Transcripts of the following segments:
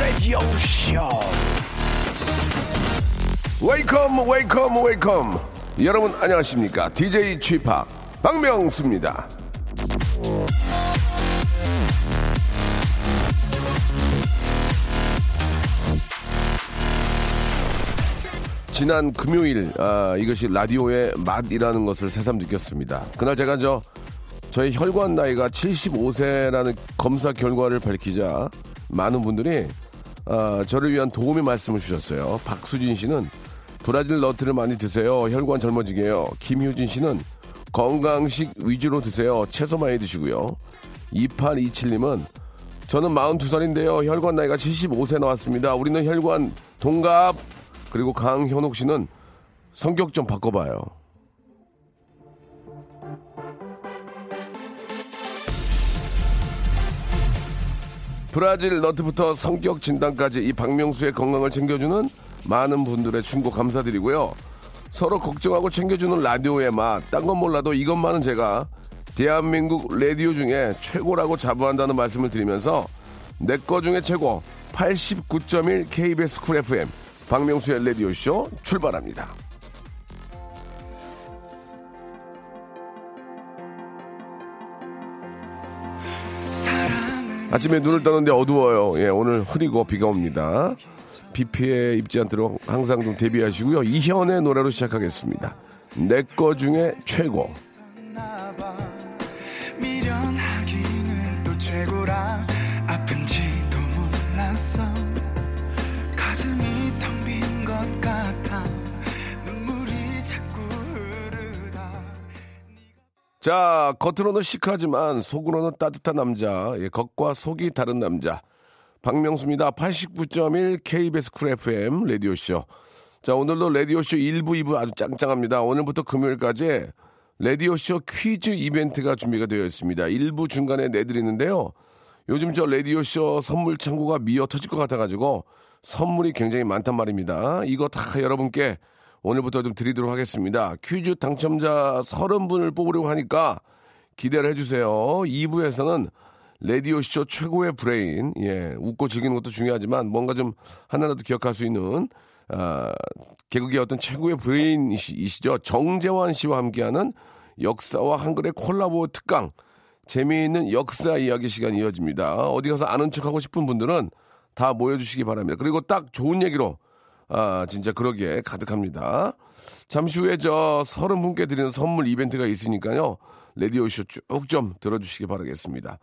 Radio. Show. Wake up wake up wake up 여러분 안녕하십니까 DJ G-Park 박명수입니다 지난 금요일 아, 이것이 라디오의 맛이라는 것을 새삼 느꼈습니다 그날 제가 저 저의 혈관 나이가 75세라는 검사 결과를 밝히자 많은 분들이 아, 저를 위한 도움의 말씀을 주셨어요. 박수진 씨는 브라질 너트를 많이 드세요. 혈관 젊어지게요. 김효진 씨는 건강식 위주로 드세요. 채소 많이 드시고요. 2827님은 저는 42살인데요. 혈관 나이가 75세 나왔습니다. 우리는 혈관 동갑. 그리고 강현옥 씨는 성격 좀 바꿔봐요. 브라질 너트부터 성격 진단까지 이 박명수의 건강을 챙겨주는 많은 분들의 충고 감사드리고요. 서로 걱정하고 챙겨주는 라디오의 맛, 딴 건 몰라도 이것만은 제가 대한민국 라디오 중에 최고라고 자부한다는 말씀을 드리면서 내 거 중에 최고 89.1 KBS Cool FM 박명수의 라디오쇼 출발합니다. 아침에 눈을 떠는데 어두워요. 예, 오늘 흐리고 비가 옵니다. 비 피해 입지 않도록 항상 좀 대비하시고요. 이현의 노래로 시작하겠습니다. 내 거 중에 최고. 자, 겉으로는 시크하지만 속으로는 따뜻한 남자. 예, 겉과 속이 다른 남자. 박명수입니다. 89.1 KBS Cool FM 라디오쇼. 자, 오늘도 라디오쇼 1부, 2부 아주 짱짱합니다. 오늘부터 금요일까지 라디오쇼 퀴즈 이벤트가 준비가 되어 있습니다. 1부 중간에 내드리는데요. 요즘 저 라디오쇼 선물 창고가 미어 터질 것 같아가지고 선물이 굉장히 많단 말입니다. 이거 다 여러분께 오늘부터 좀 드리도록 하겠습니다. 퀴즈 당첨자 30분을 뽑으려고 하니까 기대를 해주세요. 2부에서는 라디오쇼 최고의 브레인, 예, 웃고 즐기는 것도 중요하지만 뭔가 좀 하나라도 기억할 수 있는, 아, 개그의 어떤 최고의 브레인이시죠. 정재환 씨와 함께하는 역사와 한글의 콜라보 특강. 재미있는 역사 이야기 시간이 이어집니다. 어디 가서 아는 척 하고 싶은 분들은 다 모여주시기 바랍니다. 그리고 딱 좋은 얘기로, 아, 진짜 그러기에 가득합니다. 잠시 후에 저 서른 분께 드리는 선물 이벤트가 있으니까요. 레디오쇼 쭉 좀 들어주시기 바라겠습니다.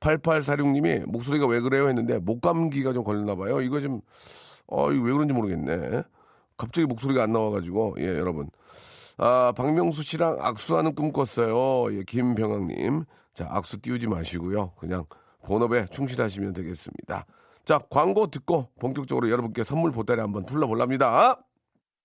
8846님이 목소리가 왜 그래요 했는데 목감기가 좀 걸렸나 봐요. 이거 좀, 어, 이거 왜 그런지 모르겠네. 갑자기 목소리가 안 나와가지고, 예, 여러분. 아, 박명수 씨랑 악수하는 꿈 꿨어요. 예, 김병학님. 자, 악수 띄우지 마시고요. 그냥 본업에 충실하시면 되겠습니다. 자, 광고 듣고 본격적으로 여러분께 선물 보따리 한번 둘러볼랍니다.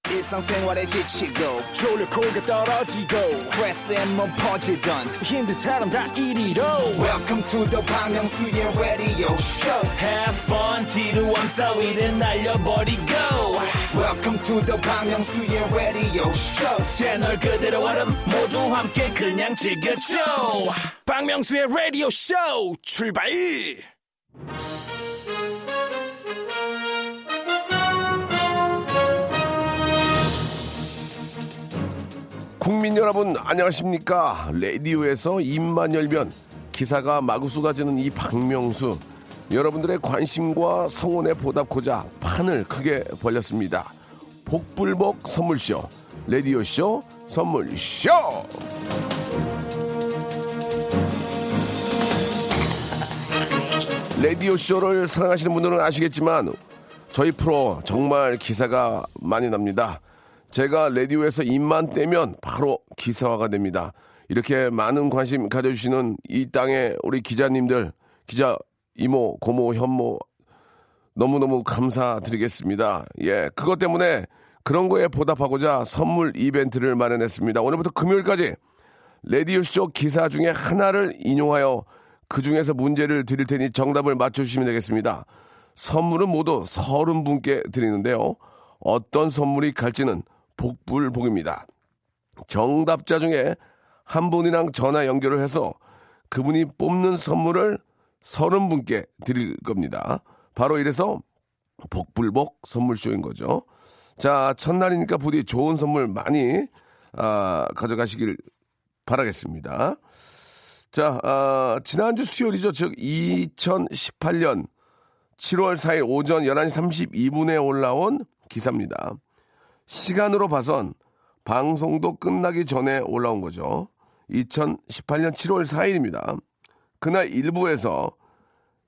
일상생활에 지치고, 졸려 코가 떨어지고, 스트레스에 몸 퍼지던, 힘든 사람 다 이리로. welcome to the Bang Myung-soo's radio show. Have fun 지루함 따위를 날려버리고. Welcome to the Bang Myung-soo's radio show. 채널 그대로 얼음 모두 함께 그냥 즐겨줘. 박명수의 라디오 쇼 출발 국민 여러분 안녕하십니까? 라디오에서 입만 열면 기사가 마구 쏟아지는 이 박명수. 여러분들의 관심과 성원에 보답고자 판을 크게 벌렸습니다. 복불복 선물쇼 라디오쇼 선물쇼! 라디오쇼를 사랑하시는 분들은 아시겠지만 저희 프로 정말 기사가 많이 납니다. 제가 라디오에서 입만 떼면 바로 기사화가 됩니다. 이렇게 많은 관심 가져주시는 이 땅의 우리 기자님들, 기자 이모, 고모, 현모 너무너무 감사드리겠습니다. 예, 그것 때문에 그런 거에 보답하고자 선물 이벤트를 마련했습니다. 오늘부터 금요일까지 라디오쇼 기사 중에 하나를 인용하여 그 중에서 문제를 드릴 테니 정답을 맞춰주시면 되겠습니다. 선물은 모두 서른 분께 드리는데요. 어떤 선물이 갈지는 복불복입니다. 정답자 중에 한 분이랑 전화 연결을 해서 그분이 뽑는 선물을 서른 분께 드릴 겁니다. 바로 이래서 복불복 선물쇼인 거죠. 자, 첫날이니까 부디 좋은 선물 많이 아, 가져가시길 바라겠습니다. 자, 아, 지난주 수요일이죠. 즉 2018년 7월 4일 오전 11시 32분에 올라온 기사입니다. 시간으로 봐선 방송도 끝나기 전에 올라온 거죠. 2018년 7월 4일입니다. 그날 일부에서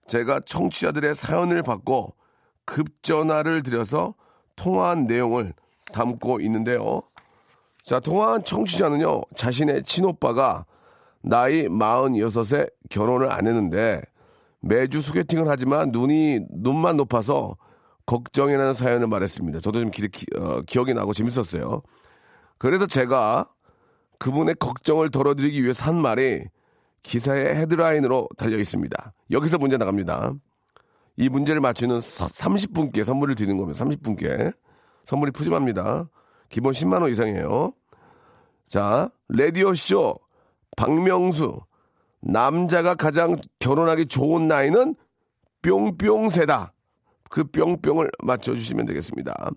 제가 청취자들의 사연을 받고 급전화를 드려서 통화한 내용을 담고 있는데요. 자, 통화한 청취자는요, 자신의 친오빠가 나이 46에 결혼을 안 했는데 매주 소개팅을 하지만 눈이, 눈만 높아서 걱정이라는 사연을 말했습니다. 저도 좀 기, 기, 어, 기억이 나고 재밌었어요. 그래서 제가 그분의 걱정을 덜어드리기 위해서 한 말이 기사의 헤드라인으로 달려 있습니다. 여기서 문제 나갑니다. 이 문제를 맞추는 30분께 선물을 드리는 겁니다. 30분께. 선물이 푸짐합니다. 기본 10만원 이상이에요. 자, 레디오쇼, 박명수. 남자가 가장 결혼하기 좋은 나이는 뿅뿅세다. 그 뿅뿅을 맞춰주시면 되겠습니다.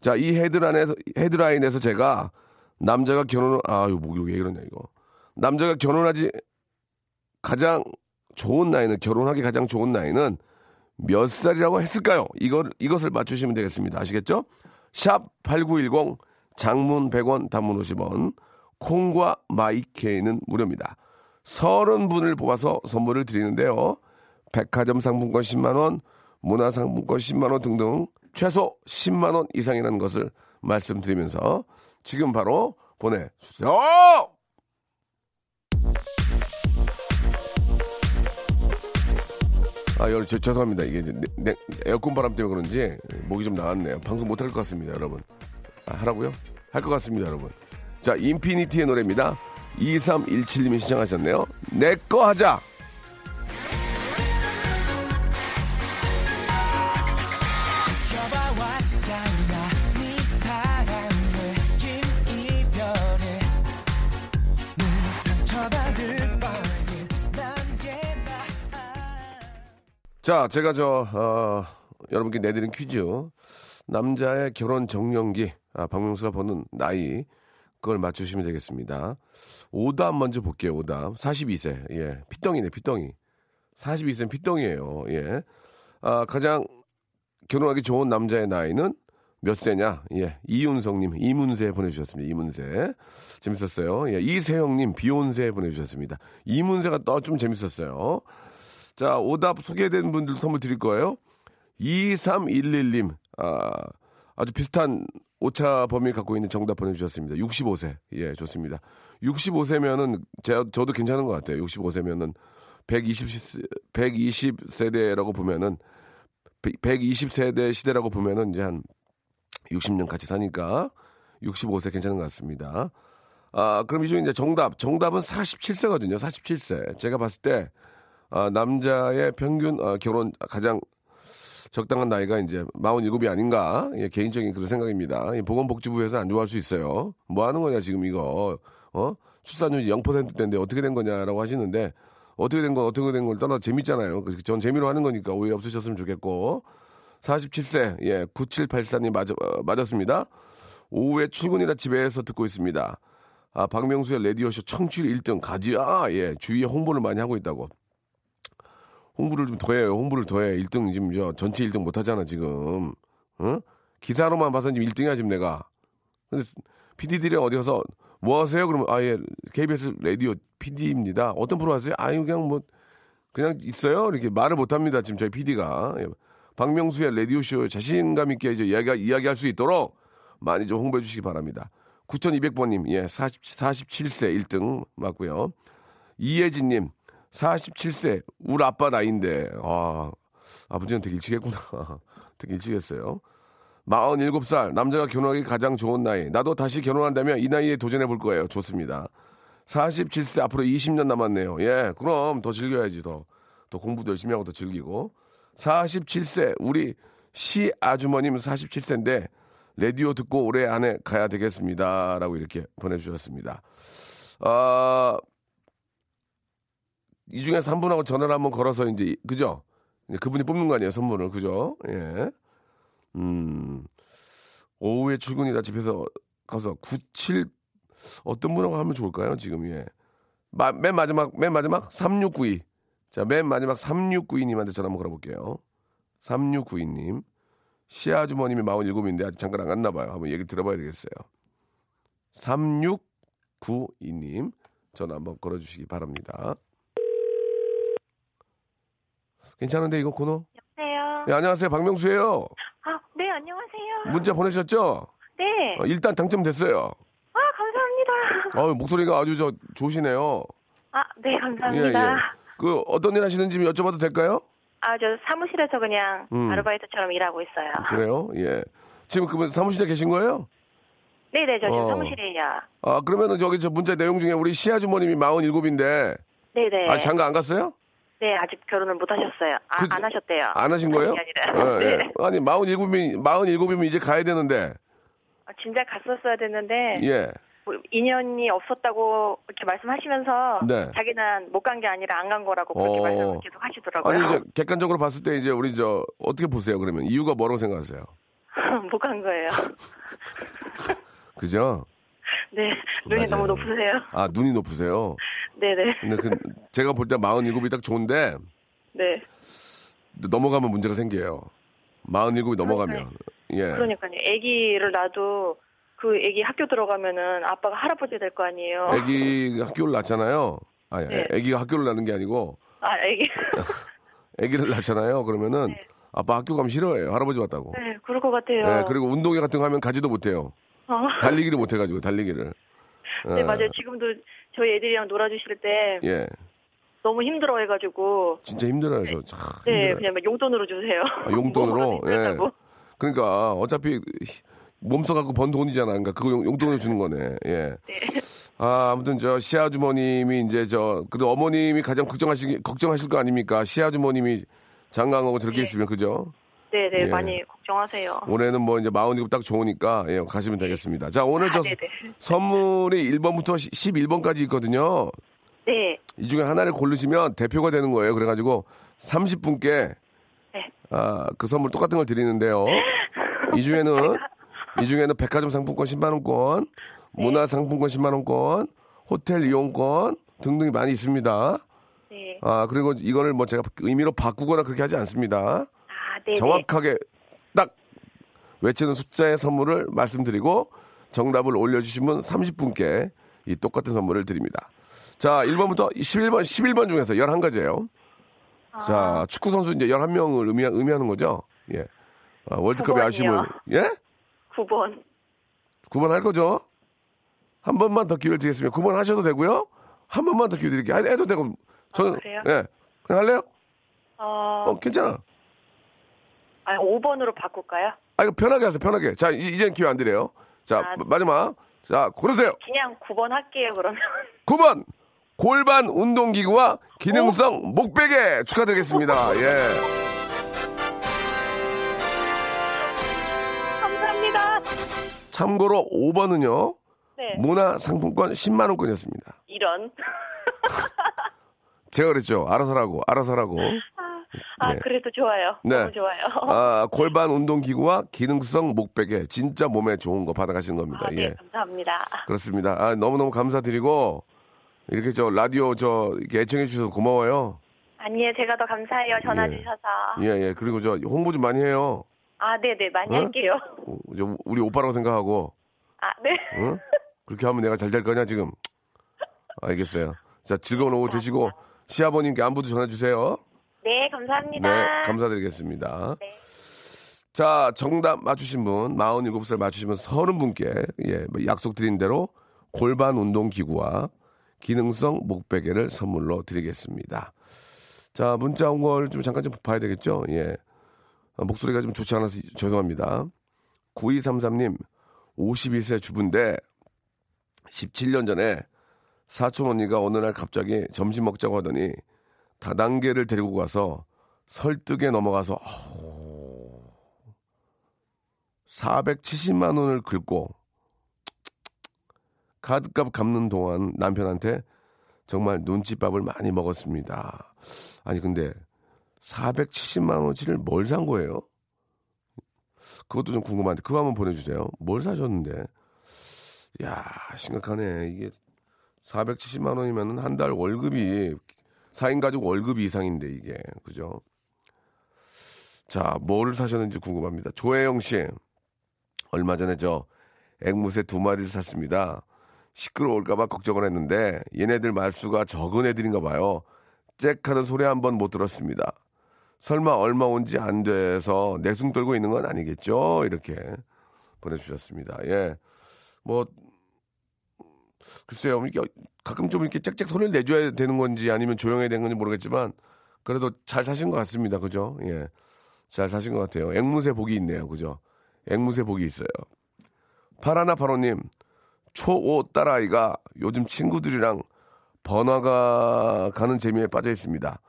자, 이 헤드라인에서, 헤드라인에서 제가 남자가 결혼을, 아유, 목이 왜 이러냐, 이거. 남자가 결혼하지 가장 좋은 나이는, 결혼하기 가장 좋은 나이는 몇 살이라고 했을까요? 이걸, 이것을 맞추시면 되겠습니다. 아시겠죠? 샵 8910, 장문 100원, 단문 50원, 콩과 마이케이는 무료입니다. 30분을 뽑아서 선물을 드리는데요. 백화점 상품권 10만원, 문화상품권 10만원 등등 최소 10만원 이상이라는 것을 말씀드리면서 지금 바로 보내주세요! 아, 여러분, 저, 죄송합니다. 이게 내, 내, 에어컨 바람 때문에 그런지 목이 좀 나왔네요. 방송 못 할 것 같습니다, 여러분. 아, 하라고요? 할 것 같습니다, 여러분. 자, 인피니티의 노래입니다. 2317님이 신청하셨네요. 내 거 하자! 자, 제가 저, 어, 여러분께 내드린 퀴즈. 남자의 결혼 정년기, 아, 박명수가 보는 나이, 그걸 맞추시면 되겠습니다. 오답 먼저 볼게요, 오답. 42세, 예. 피덩이네, 피덩이. 42세는 피덩이에요, 예. 아, 가장 결혼하기 좋은 남자의 나이는 몇 세냐? 예. 이윤성님, 이문세 보내주셨습니다. 이문세. 재밌었어요. 예. 이세영님, 비욘세 보내주셨습니다. 이문세가 또 좀 재밌었어요. 자, 오답 소개된 분들 선물 드릴 거예요. 2311님, 아, 아주 비슷한 오차 범위 갖고 있는 정답 보내주셨습니다. 65세. 예, 좋습니다. 65세면은, 제가, 저도 괜찮은 것 같아요. 65세면은 120, 120세대라고 보면은, 120세대 시대라고 보면은 이제 한 60년 같이 사니까 65세 괜찮은 것 같습니다. 아, 그럼 이 중에 이제 정답. 정답은 47세거든요. 47세. 제가 봤을 때, 아, 남자의 평균 아, 결혼 가장 적당한 나이가 이제 47이 아닌가. 예, 개인적인 그런 생각입니다. 보건복지부에서 안 좋아할 수 있어요. 뭐 하는 거냐, 지금 이거. 어? 출산율이 0%대인데 어떻게 된 거냐라고 하시는데 어떻게 된 건 어떻게 된 걸 떠나 재밌잖아요. 전 재미로 하는 거니까 오해 없으셨으면 좋겠고. 47세, 예, 9784님 맞, 어, 맞았습니다. 오후에 출근이라 집에서 듣고 있습니다. 아, 박명수의 라디오쇼 청취율 1등 가지야. 예, 주위에 홍보를 많이 하고 있다고. 홍보를 좀 더해요. 홍보를 더해. 1등 지금 저 전체 1등 못 하잖아, 지금. 어? 기사로만 봐서 지금 1등이야, 지금 내가. 근데 PD들이 어디 가서 뭐 하세요? 그러면 아예 KBS 라디오 PD입니다. 어떤 프로 하세요? 아유 그냥 뭐 그냥 있어요. 이렇게 말을 못 합니다. 지금 저희 PD가. 박명수의 라디오 쇼 자신감 있게 이제 이야기, 이야기할 수 있도록 많이 좀 홍보해 주시기 바랍니다. 9200번님, 예, 40, 47세 1등 맞고요. 이예진님, 47세, 우리 아빠 나이인데, 아, 아버지는 되게 일찍 했구나. 되게 일찍 했어요. 47살, 남자가 결혼하기 가장 좋은 나이. 나도 다시 결혼한다면 이 나이에 도전해 볼 거예요. 좋습니다. 47세, 앞으로 20년 남았네요. 예, 그럼 더 즐겨야지, 더. 더 공부도 열심히 하고 더 즐기고. 47세, 우리 시 아주머님 47세인데, 라디오 듣고 올해 안에 가야 되겠습니다. 라고 이렇게 보내주셨습니다. 아, 이 중에서 한 분하고 전화를 한번 걸어서 이제, 그죠? 이제 그분이 뽑는 거 아니에요, 선물을. 그죠? 예. 음, 오후에 출근이다 집에서 가서 97, 어떤 분하고 하면 좋을까요, 지금, 예. 마, 맨 마지막, 맨 마지막 3692. 자, 맨 마지막 3692님한테 전화 한번 걸어볼게요. 3692님. 시아주머님이 47인데 아직 잠깐 안 갔나 봐요. 한번 얘기 들어봐야 되겠어요. 3692님. 전화 한번 걸어주시기 바랍니다. 괜찮은데 이거 코너? 여보세요. 네, 안녕하세요. 박명수예요. 아, 네, 안녕하세요. 문자 보내셨죠? 네. 어, 일단 당첨됐어요. 아, 감사합니다. 어, 목소리가 아주 저 좋으시네요. 아, 네, 감사합니다. 그 어떤 일 하시는지 여쭤봐도 될까요? 아, 저 사무실에서 그냥 음. 아르바이트처럼 일하고 있어요. 그래요? 예. 지금 그분 사무실에 계신 거예요? 네, 네, 저 지금 어. 사무실이에요. 아, 그러면은 저기 저 문자 내용 중에 우리 시아주머님이 47인데 네, 네. 아, 장가 안 갔어요? 네, 아직 결혼을 못 하셨어요. 아, 그- 안 하셨대요. 안 하신 거예요? 아니라. 예, 예. 네. 아니, 47이면 47이면 이제 가야 되는데. 아, 진짜 갔었어야 됐는데 예. 뭐 인연이 없었다고 이렇게 말씀하시면서 네. 자기는 못 간 게 아니라 안 간 거라고 그렇게 어. 말씀을 계속 하시더라고요. 아니 이제 객관적으로 봤을 때 이제 우리 저 어떻게 보세요? 그러면 이유가 뭐라고 생각하세요? 못 간 거예요. 그죠? 네, 눈이 맞아요. 너무 높으세요. 아, 눈이 높으세요. 네, 네, 근데 그 제가 볼 때 47이 딱 좋은데 네. 넘어가면 문제가 생겨요. 47이 넘어가면. 예. 그러니까요. 아기를 낳아도 그 아기 학교 들어가면은 아빠가 할아버지 될 거 아니에요. 아기 학교를 낳잖아요. 아니, 네. 아기가 학교를 낳는 게 아니고 아, 아기. 아기를 낳잖아요. 그러면은 네. 아빠 학교 가면 싫어해요. 할아버지 왔다고. 네, 그럴 것 같아요. 예, 그리고 운동회 같은 거 하면 가지도 못해요. 어. 달리기를 못해가지고 달리기를. 네, 예. 맞아요. 지금도 저희 애들이랑 놀아주실 때 예, 너무 힘들어 해가지고 진짜 힘들어요. 저 참. 네, 힘들어요. 그냥 막 용돈으로 주세요. 아, 용돈으로. 예. 그러니까 어차피 몸 써 갖고 번 돈이잖아. 그러니까 그거 용- 용돈으로 주는 거네. 예. 네. 아, 아무튼 저 시아주머님이 이제 저 그래도 어머님이 가장 걱정하시 걱정하실 거 아닙니까? 시아주머님이 장가하고 저렇게 네. 있으면 그죠? 네, 네, 예. 많이 걱정하세요. 올해는 뭐 이제 마흔이고 딱 좋으니까 예, 가시면 되겠습니다. 자, 오늘 저 아, 네네. 선물이 1번부터 11번까지 있거든요. 네, 이 중에 하나를 고르시면 대표가 되는 거예요. 그래가지고 30분께 네. 아, 그 선물 똑같은 걸 드리는데요. 이 중에는 이 중에는 백화점 상품권 10만 원권, 문화 상품권 10만 원권, 호텔 이용권 등등이 많이 있습니다. 네. 아 그리고 이거를 뭐 제가 의미로 바꾸거나 그렇게 하지 않습니다. 아, 네, 네. 정확하게 딱 외치는 숫자의 선물을 말씀드리고 정답을 올려주신 분 30분께 이 똑같은 선물을 드립니다. 자, 1번부터 11번, 11번 중에서 11가지예요. 아. 자, 축구 선수 이제 11명을 의미, 의미하는 거죠. 예. 아, 월드컵에 구번이요. 아쉬움을. 예? 9번. 9번 할 거죠? 한 번만 더 기회를 드리겠습니다. 9번 하셔도 되고요. 한 번만 더 기회 드릴게요. 해도 되고. 저는, 아, 그래요? 예. 그냥 할래요? 어, 어, 괜찮아. 아, 5번으로 바꿀까요? 아, 이거 편하게 하세요, 편하게. 자, 이- 이젠 기회 안 드려요. 자, 아, 네. 마지막. 자, 고르세요. 그냥 9번 할게요, 그러면. 9번. 골반 운동기구와 기능성 목베개 축하드리겠습니다. 예. 감사합니다. 참고로 5번은요. 네. 문화 상품권 10만 원권이었습니다. 이런. 제가 그랬죠. 알아서 하라고. 알아서 하라고. 아, 네. 그래도 좋아요. 네. 너무 좋아요. 아, 골반 운동기구와 기능성 목베개 진짜 몸에 좋은 거 받아가시는 겁니다. 아, 네, 예. 감사합니다. 그렇습니다. 아, 너무너무 감사드리고 이렇게 저 라디오 저 이렇게 애청해 주셔서 고마워요. 아니에요, 제가 더 감사해요. 전화 예. 주셔서. 예, 예. 그리고 저 홍보 좀 많이 해요. 아, 네, 네, 많이 어? 할게요. 어, 저 우리 오빠라고 생각하고 아, 네. 응? 그렇게 하면 내가 잘 될 거냐 지금? 알겠어요. 자 즐거운 오후 되시고 시아버님께 안부도 전해 주세요. 네, 감사합니다. 네, 감사드리겠습니다. 네. 자, 정답 맞추신 분, 47살 맞추신 분 30분께, 예, 뭐 약속드린 대로 골반 운동 기구와 기능성 목베개를 선물로 드리겠습니다. 자, 문자 온 걸 좀 잠깐 좀 봐야 되겠죠? 예. 아, 목소리가 좀 좋지 않아서 죄송합니다. 9233님, 51세 주부인데, 17년 전에 사촌 언니가 어느 날 갑자기 점심 먹자고 하더니 다단계를 데리고 가서 설득에 넘어가서 아우, 470만 원을 긁고 카드값 갚는 동안 남편한테 정말 눈치밥을 많이 먹었습니다. 아니 근데 470만 원어치를 뭘 산 거예요? 그것도 좀 궁금한데 그거 한번 보내주세요. 뭘 사셨는데? 야 심각하네. 이게 470만 원이면 한 달 월급이 4인 가족 월급 이상인데 이게 그죠? 자, 뭘 사셨는지 궁금합니다. 조혜영 씨 얼마 전에 저 앵무새 두 마리를 샀습니다. 시끄러울까봐 걱정을 했는데 얘네들 말수가 적은 애들인가 봐요. 잭하는 소리 한 번 못 들었습니다. 설마 얼마 온지 안 돼서 내숭 떨고 있는 건 아니겠죠? 이렇게 보내주셨습니다. 예. 뭐, 글쎄요. 이게 가끔 좀 이렇게 짹짹 소리를 내줘야 되는 건지 아니면 조용해야 되는 건지 모르겠지만 그래도 잘 사신 것 같습니다. 그죠? 예. 잘 사신 것 같아요. 앵무새 복이 있네요. 그죠? 앵무새 복이 있어요. 파라나 파로님, 초5 딸아이가 요즘 친구들이랑 번화가 가는 재미에 빠져 있습니다.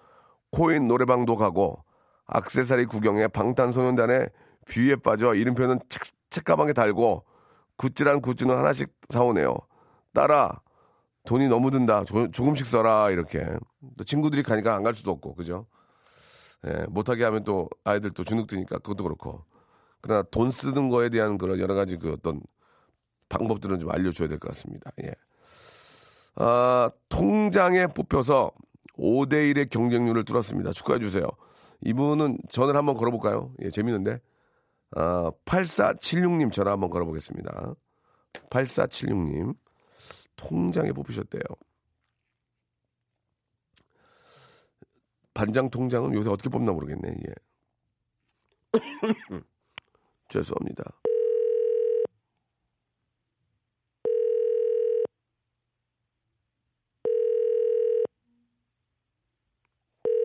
코인 노래방도 가고 악세사리 구경에 방탄소년단의 뷔에 빠져 이름표는 책, 책가방에 달고 굿즈란 굿즈는 하나씩 사오네요. 딸아 돈이 너무 든다. 조, 조금씩 써라 이렇게. 또 친구들이 가니까 안 갈 수도 없고 그죠? 예, 못하게 하면 또 아이들 또 주눅 드니까 그것도 그렇고. 그러나 돈 쓰는 거에 대한 그런 여러 가지 그 어떤 방법들은 좀 알려줘야 될 것 같습니다. 예. 아, 통장에 뽑혀서 5대1의 경쟁률을 뚫었습니다. 축하해주세요. 이분은 전화를 한번 걸어볼까요? 예, 재밌는데. 아, 8476님 전화 한번 걸어보겠습니다. 8476님. 통장에 뽑히셨대요. 반장 통장은 요새 어떻게 뽑나 모르겠네. 예. 죄송합니다.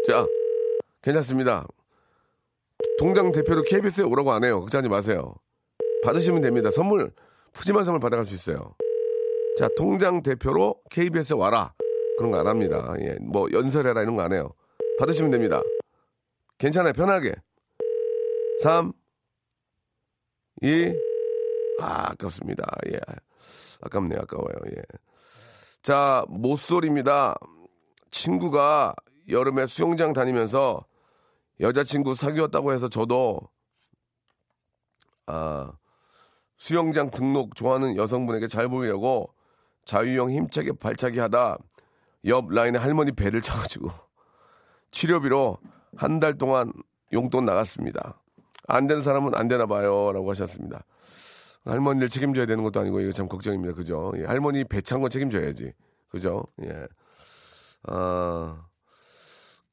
자, 괜찮습니다. 통장 대표로 KBS에 오라고 안 해요. 걱정하지 마세요. 받으시면 됩니다. 선물, 푸짐한 선물 받아갈 수 있어요. 자, 통장 대표로 KBS에 와라. 그런 거 안 합니다. 예, 뭐 연설해라 이런 거 안 해요. 받으시면 됩니다. 괜찮아요. 편하게. 3, 2, 아, 아깝습니다. 예. 아깝네요. 아까워요. 예. 자, 모쏠입니다. 친구가 여름에 수영장 다니면서 여자친구 사귀었다고 해서 저도 아, 수영장 등록 좋아하는 여성분에게 잘 보이려고 자유형 힘차게 발차기 하다 옆 라인에 할머니 배를 차가지고 치료비로 한 달 동안 용돈 나갔습니다. 안 되는 사람은 안 되나 봐요. 라고 하셨습니다. 할머니를 책임져야 되는 것도 아니고 이거 참 걱정입니다. 그죠? 예, 할머니 배찬 건 책임져야지. 그죠? 예. 아,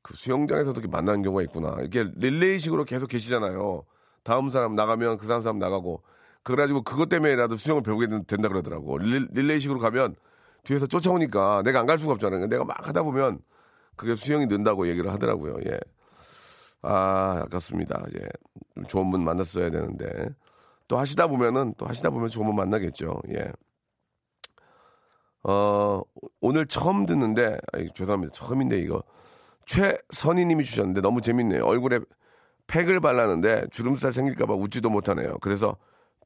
그 수영장에서도 이렇게 만나는 경우가 있구나. 이렇게 릴레이식으로 계속 계시잖아요. 다음 사람 나가면 그 다음 사람 나가고. 그래가지고 그것 때문에라도 수영을 배우게 된다 그러더라고. 릴, 릴레이식으로 가면 뒤에서 쫓아오니까 내가 안 갈 수가 없잖아요. 내가 막 하다 보면 그게 수영이 는다고 얘기를 하더라고요. 예. 아, 아깝습니다. 예. 좋은 분 만났어야 되는데. 또 하시다 보면은, 또 하시다 보면 좋은 분 만나겠죠. 예. 어, 오늘 처음 듣는데, 아이, 죄송합니다. 처음인데 이거. 최선희 님이 주셨는데 너무 재밌네요. 얼굴에 팩을 발랐는데 주름살 생길까봐 웃지도 못하네요. 그래서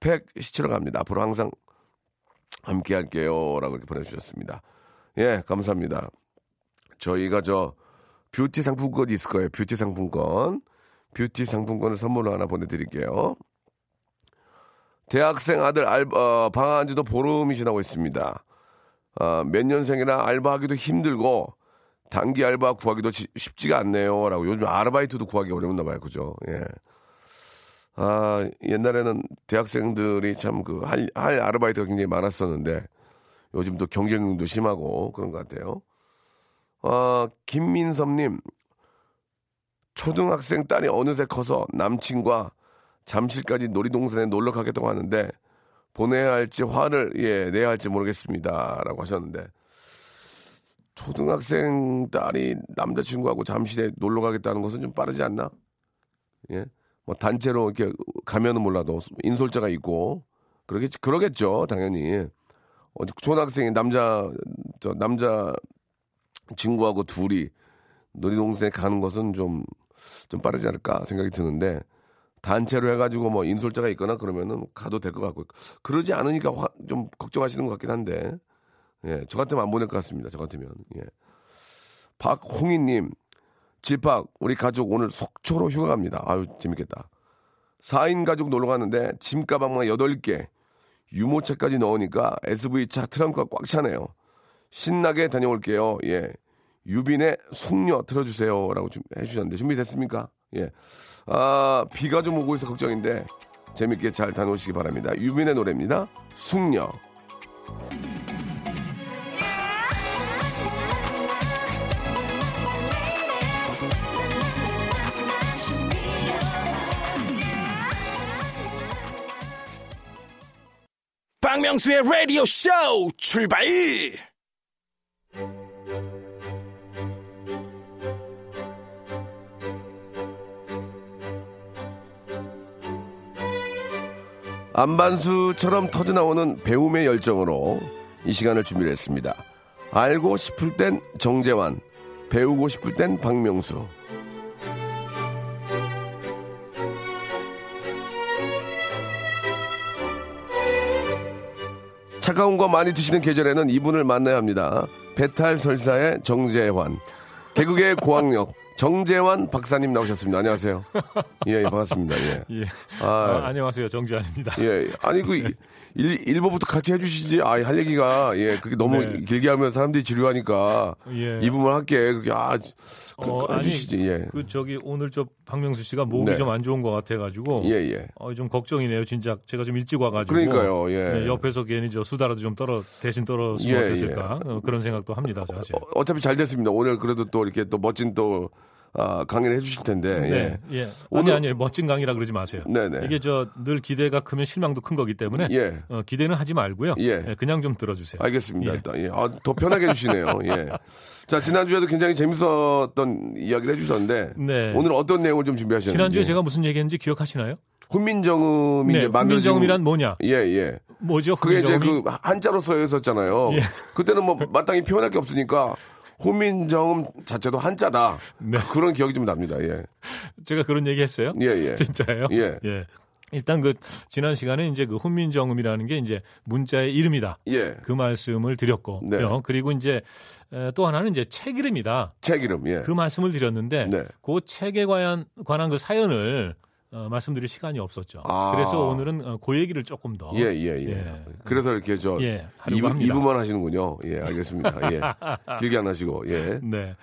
팩 씻으러 갑니다. 앞으로 항상 함께 할게요. 라고 이렇게 보내주셨습니다. 예, 감사합니다. 저희가 저 뷰티 상품권이 있을 거예요. 뷰티 상품권. 뷰티 상품권을 선물로 하나 보내드릴게요. 대학생 아들 알바, 어, 방학한 지도 보름이 지나고 있습니다. 어, 몇 년생이라 알바하기도 힘들고 단기 알바 구하기도 지- 쉽지가 않네요. 라고 요즘 아르바이트도 구하기 어려웠나 봐요. 그죠? 예. 아, 옛날에는 대학생들이 참 그 할, 할 아르바이트가 굉장히 많았었는데 요즘 또 경쟁률도 심하고 그런 것 같아요. 아, 김민섭님, 초등학생 딸이 어느새 커서 남친과 잠실까지 놀이동산에 놀러 가겠다고 하는데 보내야 할지 화를 예 내야 할지 모르겠습니다라고 하셨는데 초등학생 딸이 남자친구하고 잠실에 놀러 가겠다는 것은 좀 빠르지 않나? 예, 뭐 단체로 이렇게 가면은 몰라도 인솔자가 있고 그러겠 그러겠죠 당연히 어, 초등학생이 남자 저 남자 친구하고 둘이 놀이동산에 가는 것은 좀, 좀 빠르지 않을까 생각이 드는데, 단체로 해가지고 뭐 인솔자가 있거나 그러면은 가도 될 것 같고 그러지 않으니까 화- 좀 걱정하시는 것 같긴 한데 예, 저 같으면 안 보낼 것 같습니다. 저 같으면 예. 박홍희님 집합 우리 가족 오늘 속초로 휴가 갑니다. 아유 재밌겠다. 4인 가족 놀러 갔는데 짐 가방만 8개 유모차까지 넣으니까 SV차 트렁크가 꽉 차네요. 신나게 다녀올게요. 예. 유빈의 숙녀 틀어주세요. 라고 좀 해주셨는데 준비됐습니까? 예. 아, 비가 좀 오고 있어 걱정인데 재밌게 잘 다녀오시기 바랍니다. 유빈의 노래입니다. 숙녀. 박명수의 라디오 쇼 출발! 안반수처럼 터져나오는 배움의 열정으로 이 시간을 준비를 했습니다. 알고 싶을 땐 정재환, 배우고 싶을 땐 박명수. 차가운 거 많이 드시는 계절에는 이분을 만나야 합니다. 배탈 설사의 정재환, 개그의 고학력 정재환 박사님 나오셨습니다. 안녕하세요. 예, 반갑습니다. 예. 예. 아, 아, 안녕하세요. 정주환입니다. 예, 아니 그 일, 일부부터 같이 해주시지. 아, 할 얘기가 예, 그게 너무 네. 길게 하면 사람들이 지루하니까 예. 이 부분 할게. 그게 아, 그, 어, 아니, 해주시지. 예, 그 저기 오늘 저 박명수 씨가 목이 네. 좀안 좋은 것 같아가지고 예, 예. 어, 좀 걱정이네요. 진짜 제가 좀 일찍 와가지고 그러니까요. 예. 네, 옆에서 괜히 저 수다라도 좀 떨어 대신 떨어지면 예, 어땠을까 어, 그런 생각도 합니다. 사실. 어, 어차피 잘 됐습니다. 오늘 그래도 또 이렇게 또 멋진 또 아, 강의를 해주실 텐데. 네, 예. 오늘- 아니 아니 멋진 강의라 그러지 마세요. 네네. 이게 저 늘 기대가 크면 실망도 큰 거기 때문에 예. 어, 기대는 하지 말고요. 예. 예, 그냥 좀 들어주세요. 알겠습니다. 예. 일단, 예. 아, 더 편하게 해주시네요. 예. 자, 지난 주에도 굉장히 재밌었던 이야기를 해주셨는데. 네. 오늘 어떤 내용을 좀 준비하셨는지. 지난 주에 제가 무슨 얘기했는지 기억하시나요? 훈민정음이 네, 만들어진. 훈민정음이란 뭐냐? 예, 예. 뭐죠? 그게 이제 훈민정음이? 그 한자로 써 있었잖아요. 예. 그때는 뭐 마땅히 표현할 게 없으니까 훈민정음 자체도 한자다. 네. 그런 기억이 좀 납니다. 예. 제가 그런 얘기 했어요? 예, 예. 진짜예요? 예. 일단 그 지난 시간에 이제 그 훈민정음이라는 게 이제 문자의 이름이다. 예. 그 말씀을 드렸고 네. 요 그리고 이제 에, 또 하나는 이제 책 이름이다. 책 이름, 예. 그 말씀을 드렸는데 네. 그 책에 관한 관한 그 사연을 어, 말씀드릴 시간이 없었죠. 아. 그래서 오늘은 어, 그 얘기를 조금 더 예, 예, 예. 예. 그래서 이렇게 저 예, 하려고 이부, 합니다. 이부만 하시는군요. 예, 알겠습니다. 예. 길게 안 하시고, 예. 네.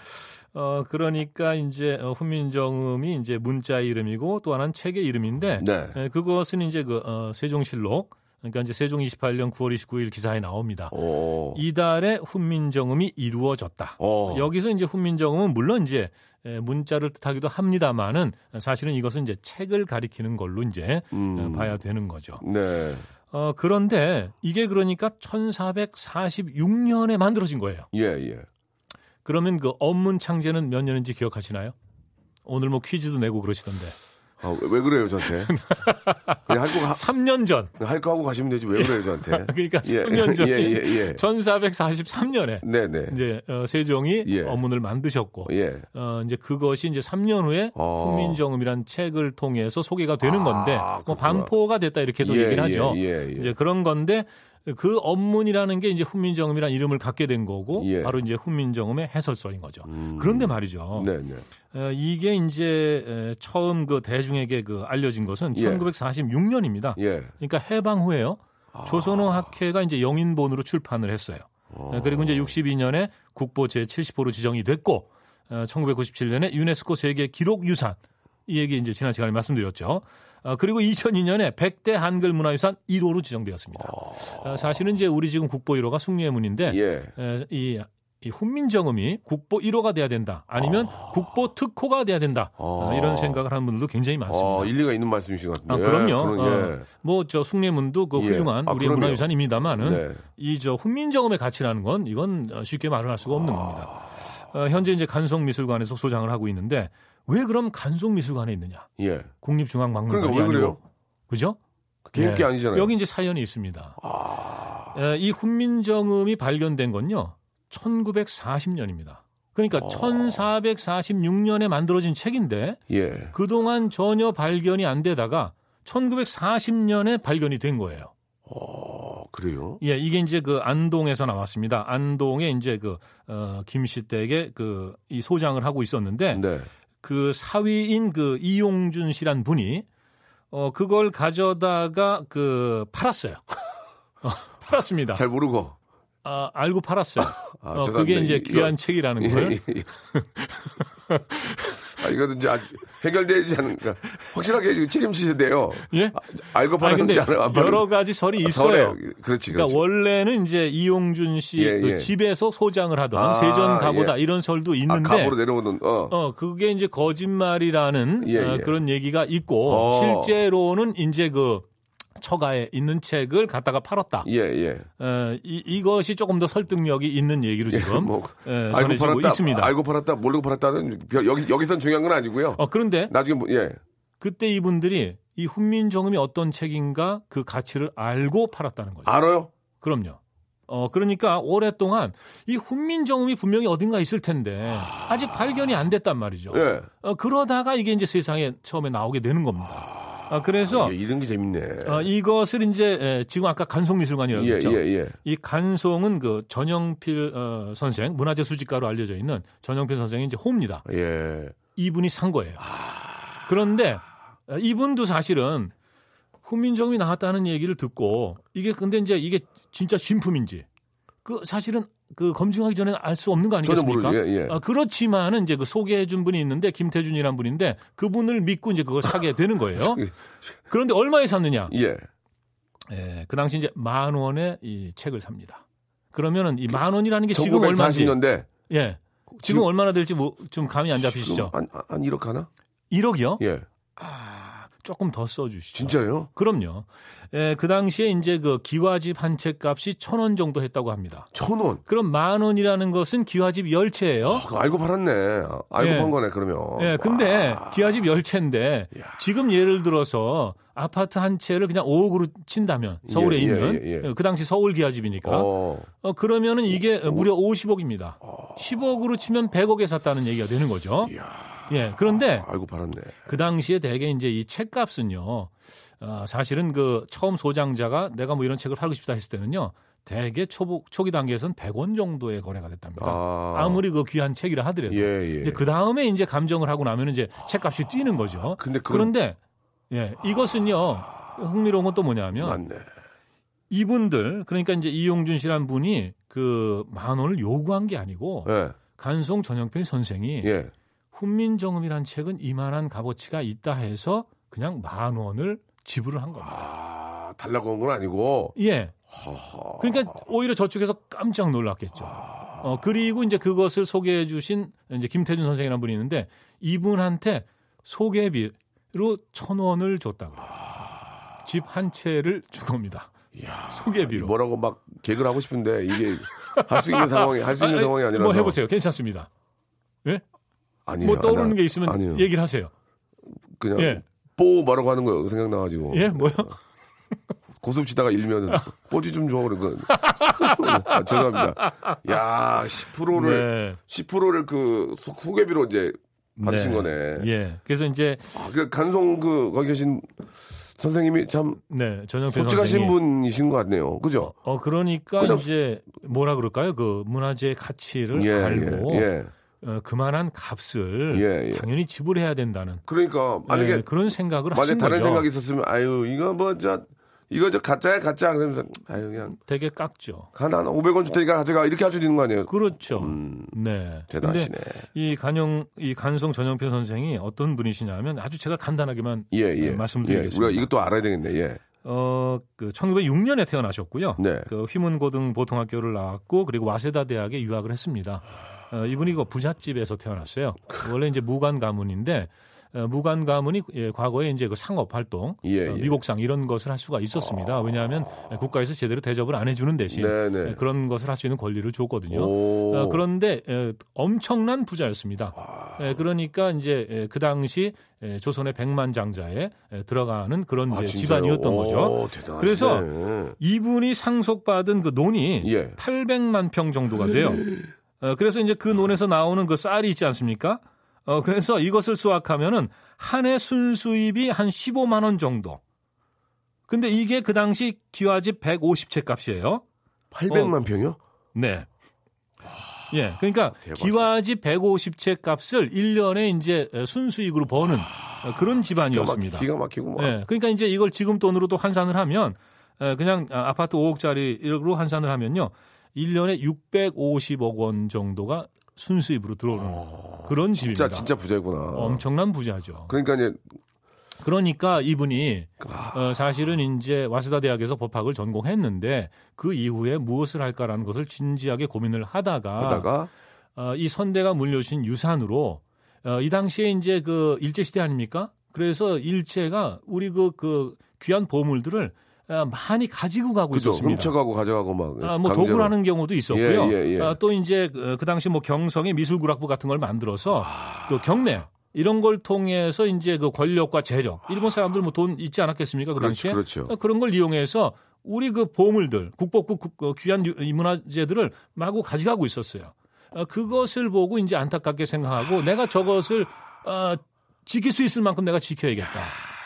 어 그러니까 이제 어, 훈민정음이 이제 문자 이름이고 또 하나는 책의 이름인데 네. 에, 그것은 이제 그 어, 세종실록 그러니까 이제 세종 28년 9월 29일 기사에 나옵니다. 오. 이달에 훈민정음이 이루어졌다. 어. 여기서 이제 훈민정음은 물론 이제 에, 문자를 뜻하기도 합니다만은 사실은 이것은 이제 책을 가리키는 걸로 이제 음. 어, 봐야 되는 거죠. 네. 어, 그런데 이게 그러니까 1446년에 만들어진 거예요. 예, 예. 그러면 그 언문 창제는 몇 년인지 기억하시나요? 오늘 뭐 퀴즈도 내고 그러시던데. 아, 왜, 왜 그래요, 저한테? 그냥 할 거, 하- 3년 전. 할 거 하고 가시면 되지. 왜 그래요, 저한테? 그러니까 예, 3년 전에 예, 예, 예. 1443년에 네네. 이제 어, 세종이 예. 언문을 만드셨고 예. 어, 이제 그것이 이제 3년 후에 어. 훈민정음이란 책을 통해서 소개가 되는 건데 아, 뭐. 반포가 됐다 이렇게도 예, 얘기를 하죠. 예, 예, 예. 이제 그런 건데 그 언문이라는 게 이제 훈민정음이란 이름을 갖게 된 거고 예. 음. 바로 이제 훈민정음의 해설서인 거죠. 그런데 말이죠. 네네. 어, 이게 이제 에, 처음 그 대중에게 그 알려진 것은 예. 1946년입니다. 예. 그러니까 해방 후에요. 아. 조선어 학회가 이제 영인본으로 출판을 했어요. 어, 그리고 이제 62년에 국보 제 70호로 지정이 됐고 어, 1997년에 유네스코 세계 기록 유산 이 얘기 이제 지난 시간에 말씀드렸죠. 어, 그리고 2002년에 100대 한글 문화유산 1호로 지정되었습니다. 어, 사실은 이제 우리 지금 국보 1호가 숭례 문인데 예. 에, 이, 이 훈민정음이 국보 1호가 돼야 된다. 아니면 국보 특호가 돼야 된다. 어, 이런 생각을 하는 분들도 굉장히 많습니다. 어, 일리가 있는 말씀이신 것 아, 같은데. 그럼요. 그런, 예. 어, 뭐저 숭례문도 그 예. 훌륭한 아, 우리의 그럼요. 문화유산입니다만은 네. 이저 훈민정음의 가치라는 건 이건 어, 쉽게 말을 할 수가 없는 겁니다. 어, 현재 이제 간송미술관에서 소장을 하고 있는데 왜 그럼 간송미술관에 있느냐? 예. 국립중앙박물관이 그러니까 왜 아니고 그래요? 그죠? 개인 게 네. 아니잖아요. 여기 이제 사연이 있습니다. 에, 이 훈민정음이 발견된 건요. 1940년입니다. 그러니까 1446년에 만들어진 책인데 예. 그동안 전혀 발견이 안 되다가 1940년에 발견이 된 거예요. 어, 그래요? 예, 이게 이제 그 안동에서 나왔습니다. 안동에 이제 그, 어, 김씨댁에 그, 이 소장을 하고 있었는데, 네. 그 사위인 그 이용준 씨란 분이, 어, 그걸 가져다가 그, 팔았어요. 어, 팔았습니다. 잘 모르고. 아, 알고 팔았어요. 아, 어. 그게 이제 이거- 귀한 책이라는 예, 걸. 예, 예. 아, 이것도 이제 아직 해결되지 않으니까 확실하게 지금 책임지신데요. 예? 아, 알고 안안 여러 가지 설이 아, 있어요. 그렇지, 그렇지. 그러니까 원래는 이제 이용준 씨 예, 그 예. 집에서 소장을 하던 아, 세전 가보다 예. 이런 설도 아, 있는데 갑으로 내려오는, 어. 어, 그게 이제 거짓말이라는 예, 어, 예. 그런 얘기가 있고 어. 실제로는 이제 그 처가에 있는 책을 갖다가 팔았다. 예, 예. 어, 이, 이것이 조금 더 설득력이 있는 얘기로 지금 뭐, 예, 알고 전해지고 팔았다, 있습니다. 알고 팔았다, 모르고 팔았다는 별- 여기, 여기선 중요한 건 아니고요. 어, 그런데 나중에, 뭐, 예. 그때 이분들이 이 훈민정음이 어떤 책인가 그 가치를 알고 팔았다는 거죠. 알아요? 그럼요. 어, 그러니까 오랫동안 이 훈민정음이 분명히 어딘가 있을 텐데 아직 발견이 안 됐단 말이죠. 예. 어, 그러다가 이게 이제 세상에 처음에 나오게 되는 겁니다. 아, 그래서 예, 이런 게 재밌네. 어, 이것을 이제 에, 지금 아까 간송미술관이라고 예, 했죠. 예, 예. 이 간송은 그 전영필 어, 선생 문화재 수집가로 알려져 있는 전영필 선생이 이제 호입니다. 예. 이분이 산 거예요. 그런데 어, 이분도 사실은 훈민정음이 나왔다는 얘기를 듣고 이게 근데 이제 이게 진짜 진품인지 그 사실은 그 검증하기 전에 알 수 없는 거 아니겠습니까? 모르죠. 예, 예. 아, 그렇지만은 이제 그 소개해 준 분이 있는데 김태준이란 분인데 그분을 믿고 이제 그걸 사게 되는 거예요. 그런데 얼마에 샀느냐? 예. 예, 그 당시 이제 만 원에 이 책을 삽니다. 그러면은 이 만 원이라는 게 지금 얼마인지 1940년대. 예. 지금 지금- 얼마나 될지 뭐 좀 감이 안 잡히시죠? 한, 한 1억 하나? 1억이요? 예. 아, 조금 더 써주시죠. 진짜요? 그럼요. 예, 그 당시에 이제 그 기와집 한 채 값이 천 원 정도 했다고 합니다. 천 원. 그럼 만 원이라는 것은 기와집 열 채예요. 그거 알고 팔았네. 알고 예. 판 거네, 그러면. 예, 근데 기와집 열 채인데 지금 예를 들어서 아파트 한 채를 그냥 5억으로 친다면 서울에 예, 예, 있는 예, 예. 그 당시 서울 기와집이니까 어. 어, 그러면은 이게 무려 50억입니다. 10억으로 치면 100억에 샀다는 얘기가 되는 거죠. 예. 그런데 알고 팔았네. 그 당시에 대개 이제 이 책값은요. 어, 사실은 그 처음 소장자가 내가 뭐 이런 책을 팔고 싶다 했을 때는요. 대개 초보, 초기 단계에서는 100원 정도의 거래가 됐답니다. 아. 아무리 그 귀한 책이라 하더라도. 예, 예. 그 다음에 이제 감정을 하고 나면 이제 책값이 뛰는 거죠. 근데 그건- 그런데 예, 이것은요. 흥미로운 건 또 뭐냐면 맞네. 이분들 그러니까 이제 이용준 씨란 분이 그 만 원을 요구한 게 아니고 예. 간송 전영필 선생이 예. 훈민정음이란 책은 이만한 값어치가 있다 해서 그냥 만 원을 지불을 한 겁니다. 아, 달라고 한 건 아니고. 예. 그러니까 오히려 저쪽에서 깜짝 놀랐겠죠. 어, 그리고 이제 그것을 소개해 주신 이제 김태준 선생이라는 분이 있는데 이분한테 소개비로 천 원을 줬다고. 집한 채를 준 겁니다. 소개비로. 뭐라고 막 개그를 하고 싶은데 이게 할 수 있는 상황이 할 수 있는 아, 상황이 아니라서. 뭐 해보세요. 괜찮습니다. 예? 아니에요. 뭐 떠오르는 나- 게 있으면 아니에요. 얘기를 하세요. 그냥 예. 뽀 뭐라고 하는 거 생각나가지고. 예, 뭐요? 고습 치다가 일면은 뽀지 좀 줘. 그러고. 아, 죄송합니다. 야, 10%를 네. 10%를 그 소- 소개비로 이제 받으신 네. 거네. 예. 그래서 이제 아, 그 간송 그 거기 계신 선생님이 참 네 전영필 솔직하신 분이신 것 같네요. 그죠? 어 그러니까 그냥- 이제 뭐라 그럴까요? 그 문화재 가치를 예, 알고 예, 예. 어, 그만한 값을 예, 예. 당연히 지불해야 된다는 그러니까 만약에 예, 그런 생각을 만약에 하신 다른 거죠. 생각이 있었으면 아유 이거 뭐저 이거 저 가짜야 가짜 그러면서 아유 그냥 되게 깎죠. 가나 500원 줄 테니까 가져가 이렇게 할 수 있는 거 아니에요? 그렇죠. 음, 네. 대단하시네. 이 간영 이 간송 전영필 선생이 어떤 분이시냐면 아주 제가 간단하게만 예, 예. 네, 말씀드리겠습니다. 예, 우리가 이것도 알아야 되겠네. 예. 어, 그 1906년에 태어나셨고요. 네. 그 휘문고등 보통학교를 나왔고 그리고 와세다 대학에 유학을 했습니다. 어, 이분이 그 부잣집에서 태어났어요. 원래 이제 무관 가문인데 어, 무관 가문이 예, 과거에 이제 그 상업 활동, 예, 어, 예. 미국상 이런 것을 할 수가 있었습니다. 왜냐하면 국가에서 제대로 대접을 안 해주는 대신 네, 네. 예, 그런 것을 할 수 있는 권리를 줬거든요. 오. 어, 그런데 에, 엄청난 부자였습니다. 에, 그러니까 이제 에, 그 당시 에, 조선의 백만 장자에 에, 들어가는 그런 아? 집안이었던 오, 거죠. 대단하시네. 그래서 이분이 상속받은 그 논이 예. 800만 평 정도가 돼요. 어, 그래서 이제 그 논에서 나오는 그 쌀이 있지 않습니까? 어, 그래서 이것을 수확하면은 한 해 순수입이 한 15만 원 정도. 근데 이게 그 당시 기와집 150채 값이에요. 800만 평이요? 네. 예. 그러니까 대박이다. 기와집 150채 값을 1년에 이제 순수익으로 버는 그런 집안이었습니다. 기가 막히 고 막. 예. 그러니까 이제 이걸 지금 돈으로도 환산을 하면 에, 그냥 아, 아파트 5억짜리로 환산을 하면요. 1년에 650억 원 정도가 순수입으로 들어오는 그런 집입니다. 진짜 진짜 부자구나. 엄청난 부자죠. 그러니까 이제 그러니까 이분이 아. 어, 사실은 이제 와스다 대학에서 법학을 전공했는데 그 이후에 무엇을 할까라는 것을 진지하게 고민을 하다가, 하다가 어, 이 선대가 물려주신 유산으로 어, 이 당시에 이제 그 일제 시대 아닙니까? 그래서 일제가 우리 그, 그 귀한 보물들을 어, 많이 가지고 가고 그죠 있었습니다. 훔쳐가고 가져가고 막 아, 뭐 강제로. 도구를 하는 경우도 있었고요. 예, 예, 예. 아, 또 이제 그, 그 당시 뭐 경성의 미술구락부 같은 걸 만들어서 그 경매 이런 걸 통해서 이제 그 권력과 재력 일본 사람들 뭐 돈 있지 않았겠습니까 그 그렇죠, 당시에 그렇죠. 어, 그런 걸 이용해서 우리 그 보물들 국보급 국- 어, 귀한 문화재들을 마구 가져가고 있었어요. 어, 그것을 보고 이제 안타깝게 생각하고 내가 저것을 어, 지킬 수 있을 만큼 내가 지켜야겠다.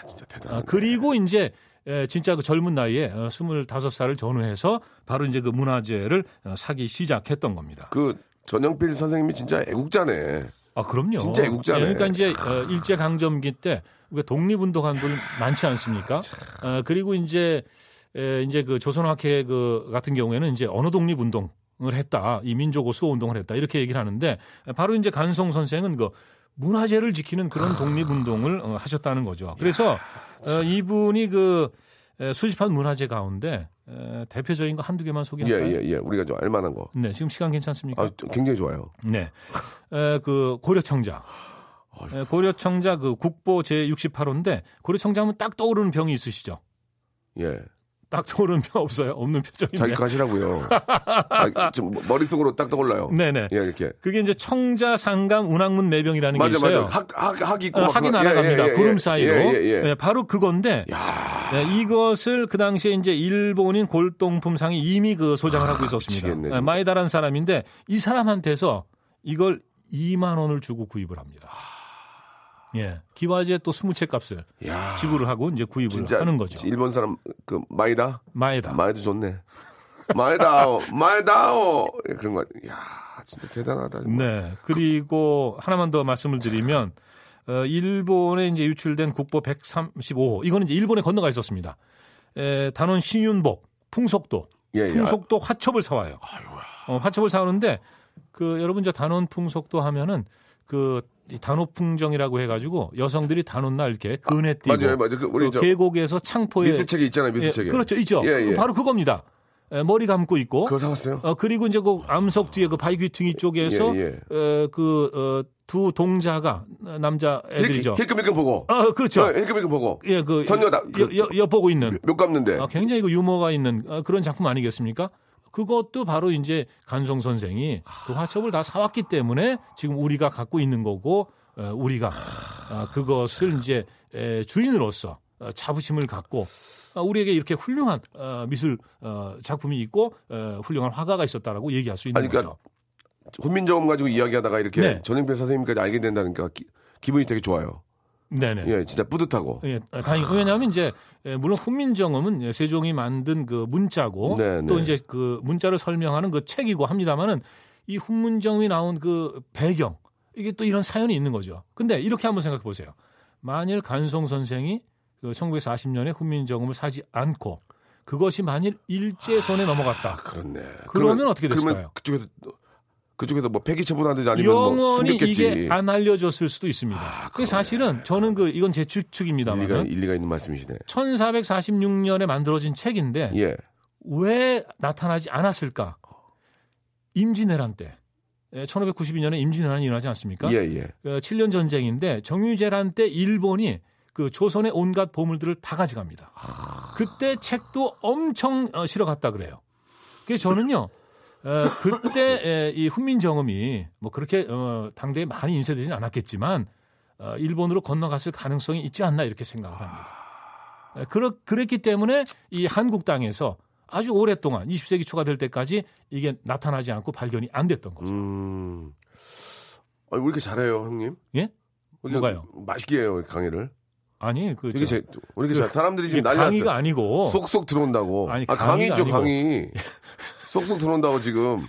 진짜 대단하네. 아, 그리고 이제 에, 진짜 그 젊은 나이에 어, 25살을 전후해서 바로 이제 그 문화재를 어, 사기 시작했던 겁니다. 그 전영필 선생님이 진짜 애국자네. 아, 그럼요. 진짜 애국자네. 예, 그러니까 이제 어, 일제 강점기 때 우리가 독립운동한 분 많지 않습니까? 어, 그리고 이제 에, 이제 그 조선학회 그 같은 경우에는 이제 언어 독립운동 을 했다. 이 민족어 수호 운동을 했다. 이렇게 얘기를 하는데 바로 이제 간송 선생은 그 문화재를 지키는 그런 독립운동을 어, 하셨다는 거죠. 그래서 어, 이분이 그 에, 수집한 문화재 가운데 에, 대표적인 거 한두 개만 예, 소개할까요? 예, 예. 우리가 좀 알만한 거. 네, 지금 시간 괜찮습니까? 아, 굉장히 좋아요. 네. 에, 그 고려청자. 에, 고려청자 그 국보 제 68호인데 고려청자 하면 딱 떠오르는 병이 있으시죠? 예. 딱 떠오르는 병 없어요? 없는 표정인데. 자기 가시라고요. 아, 좀 머릿속으로 딱 떠올라요. 네네. 예, 이렇게. 그게 이제 청자 상감 운항문 매병이라는 게 맞아, 있어요. 맞아. 학, 학, 학 있고. 어, 막 학이. 날아갑니다. 예, 예, 예, 구름 예. 사이로. 예, 예, 예. 네, 바로 그건데 야 네, 이것을 그 당시에 이제 일본인 골동품상이 이미 그 소장을 하고 있었습니다. 미치겠네, 네. 마이다라는 사람인데 이 사람한테서 이걸 2만 원을 주고 구입을 합니다. 예. 기와제 또 20채 값을 야. 지불을 하고 이제 구입을 하는 거죠. 일본 사람 그 마이다? 마에다. 마이도 좋네. 마이다오, 마이다오. 예, 그런 거. 야, 진짜 대단하다. 정말. 네. 그리고 하나만 더 말씀을 드리면 어, 일본에 이제 유출된 국보 135호 이거는 이제 일본에 건너가 있었습니다. 에, 단원 신윤복 풍속도 예, 예. 풍속도 화첩을 사와요. 어, 화첩을 사오는데 그 여러분 저 단원 풍속도 하면은 그이 단오풍정이라고 해가지고 여성들이 단오날 이렇게 그네 뛰고 맞아요, 맞아요. 그 우리 그저 계곡에서 창포에 미술책에 있잖아요, 미술책에. 예, 그렇죠, 있죠. 예, 예. 바로 그겁니다. 에, 머리 감고 있고 그거 사왔어요? 어, 그리고 이제 그 암석 뒤에 그 바위귀퉁이 쪽에서 예, 어, 그, 어, 두 동자가 남자 애들이죠. 힐끔힐끔 보고. 아, 그렇죠. 어, 힐끔힐끔 보고. 예, 그 선녀다. 그- 여, 여, 엿보고 있는 몇 갚는데. 아, 굉장히 그 유머가 있는 어, 그런 작품 아니겠습니까? 그것도 바로 이제 간송 선생이 그 화첩을 다 사왔기 때문에 지금 우리가 갖고 있는 거고 어, 우리가 아, 그것을 이제 에, 주인으로서 어, 자부심을 갖고 아, 우리에게 이렇게 훌륭한 어, 미술 어, 작품이 있고 어, 훌륭한 화가가 있었다라고 얘기할 수 있는 아니, 그러니까 거죠. 훈민정음 가지고 이야기하다가 이렇게 네. 전영필 선생님까지 알게 된다니까 기, 기분이 되게 좋아요. 네네. 예, 진짜 뿌듯하고. 예, 다행히 왜냐하면 이제 예, 물론 훈민정음은 예, 세종이 만든 그 문자고 네, 또 네. 이제 그 문자를 설명하는 그 책이고 합니다만은 이 훈민정음이 나온 그 배경 이게 또 이런 사연이 있는 거죠. 근데 이렇게 한번 생각해 보세요. 만일 간송 선생이 그 1940년에 훈민정음을 사지 않고 그것이 만일 일제 손에 넘어갔다. 그렇네. 그러면 어떻게 됐을까요? 그러면 그쪽에서 그쪽에서 뭐 폐기 처분하든지 아니면 뭐 영원히 숨겼겠지. 이게 안 알려졌을 수도 있습니다. 그 사실은 저는 그 이건 제 추측입니다만 일리가 일리가 있는 말씀이시네. 1446년에 만들어진 책인데 예. 왜 나타나지 않았을까? 임진왜란 때. 1592년에 임진왜란이 일어나지 않습니까? 예, 예. 어, 7년 전쟁인데 정유재란 때 일본이 그 조선의 온갖 보물들을 다 가져갑니다. 그때 책도 엄청 어, 실어갔다 그래요. 그래서 저는요. 어, 그때 에, 이 훈민정음이 뭐 그렇게 어, 당대에 많이 인쇄되지는 않았겠지만 어, 일본으로 건너갔을 가능성이 있지 않나 이렇게 생각을 합니다. 에, 그렇, 그랬기 때문에 이 한국 땅에서 아주 오랫동안 20세기 초가 될 때까지 이게 나타나지 않고 발견이 안 됐던 거죠. 음. 아니, 왜 이렇게 잘해요, 형님? 예? 왜 이렇게 뭐가요? 맛있게 해요, 강의를. 아니 그 저- 제, 왜 이렇게 잘, 사람들이 지금 이게 난리 강의가 났어요. 아니고 쏙쏙 들어온다고. 아니, 아, 강의가 강의죠, 아니고. 강의. 쏙쏙 들어온다고 지금.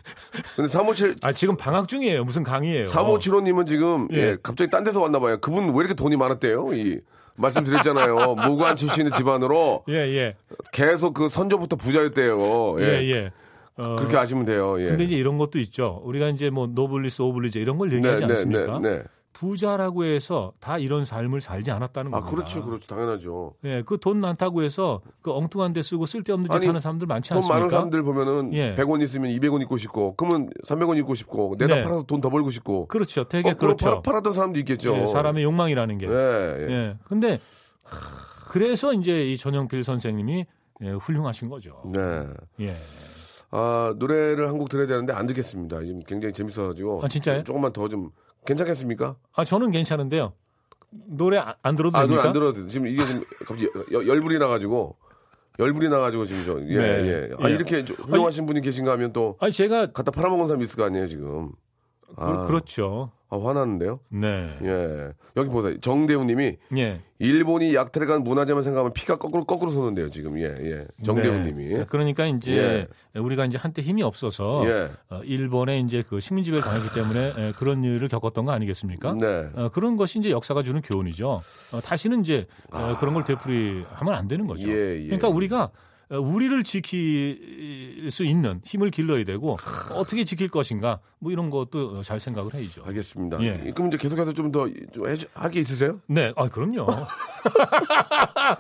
근데 357, 아 지금 방학 중이에요. 무슨 강의예요? 3575님은 지금, 예. 예. 갑자기 딴 데서 왔나 봐요. 그분 왜 이렇게 돈이 많았대요? 이, 말씀드렸잖아요. 무관 출신의 집안으로 예, 예. 계속 그 선조부터 부자였대요. 예, 예. 예. 어, 그렇게 아시면 돼요. 예. 근데 이제 이런 것도 있죠. 우리가 이제 뭐 노블리스 오블리제 이런 걸 얘기하지 않습니까? 네, 네. 부자라고 해서 다 이런 삶을 살지 않았다는 아, 겁니다. 그렇죠, 그렇죠. 당연하죠. 예, 그 돈 많다고 해서 그 엉뚱한 데 쓰고 쓸데없는 짓 아니, 하는 사람들 많지 돈 않습니까? 많은 사람들 보면은 예. 100원 있으면 200원 입고 싶고, 그러면 300원 입고 싶고, 내다 네. 팔아서 돈 더 벌고 싶고. 그렇죠. 되게 거꾸로 그렇죠. 팔, 팔았던 사람도 있겠죠. 예, 사람의 욕망이라는 게. 예, 예. 예. 근데 그래서 이제 이 전영필 선생님이 예, 훌륭하신 거죠. 네. 예. 아, 노래를 한 곡 들어야 되는데 안 듣겠습니다. 지금 굉장히 재밌어가지고. 아, 진짜요? 조금만 더 좀, 괜찮겠습니까? 아 저는 괜찮은데요. 노래 안- 안 들어도 아, 노래 됩니까? 안 들어도 돼. 지금 이게 지금 갑자기 여- 열불이 나가지고, 열불이 나가지고 지금 저, 예, 네. 예. 아, 예. 이렇게 좀 훌륭하신 분이 계신가 하면 또, 아니 제가 갖다 팔아먹은 사람이 있을 거 아니에요, 지금. 아, 그, 그렇죠. 아, 화나는데요? 네. 예. 여기 보세요. 정대우 님이 예. 일본이 약탈해간 문화재만 생각하면 피가 거꾸로 거꾸로 솟는데요 지금 예 예 정대훈 네. 님이 그러니까 이제 우리가 이제 한때 힘이 없어서 예. 어, 일본의 이제 그 식민지배를 당했기 때문에 예, 그런 일을 겪었던 거 아니겠습니까? 네. 어, 그런 것이 이제 역사가 주는 교훈이죠. 어, 다시는 이제 어, 그런 걸 되풀이하면 안 되는 거죠. 아. 예, 예. 그러니까 우리가 어, 우리를 지킬 수 있는 힘을 길러야 되고 어떻게 지킬 것인가 뭐 이런 것도 잘 생각을 해야죠. 알겠습니다. 예. 그럼 이제 계속해서 좀더좀 할게 있으세요? 네, 아 그럼요.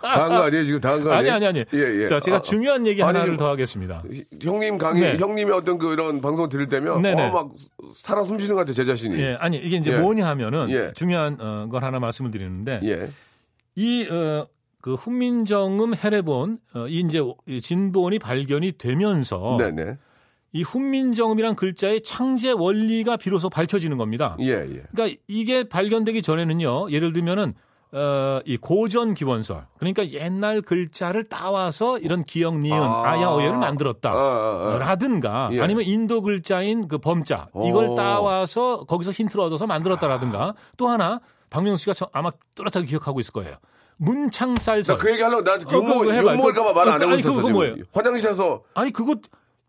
다한 거 아니에요 지금 다한 거 아니 아니에요? 아니 아니. 예, 예. 자, 제가 아, 중요한 얘기 아니, 하나를 더 하겠습니다. 형님 강의 네. 형님의 어떤 그런 방송 들을 때면 네네. 어 막 살아 숨쉬는 것 같아 제 자신이. 예, 아니 이게 이제 예. 뭐냐 하면은 예. 중요한 어, 걸 하나 말씀을 드리는데 예. 이 어, 그 훈민정음 해례본 어, 이 이제 이 진본이 발견이 되면서 네네. 이 훈민정음이란 글자의 창제 원리가 비로소 밝혀지는 겁니다. 예 예. 그러니까 이게 발견되기 전에는요. 예를 들면은 어, 이 고전 기원설 그러니까 옛날 글자를 따와서 이런 기역 니은 아. 아. 야 어여를 만들었다. 아, 아, 아. 라든가 예. 아니면 인도 글자인 그 범자 이걸 오. 따와서 거기서 힌트를 얻어서 만들었다라든가 또 하나 박명수 씨가 저- 아마 뚜렷하게 기억하고 있을 거예요. 문창살설. 나그 얘기 하려고 나 어, 욕먹 그거 해봐. 욕먹을까봐 말안 그거- 하고 있었어 그거. 뭐예요? 화장실에서 아니 그거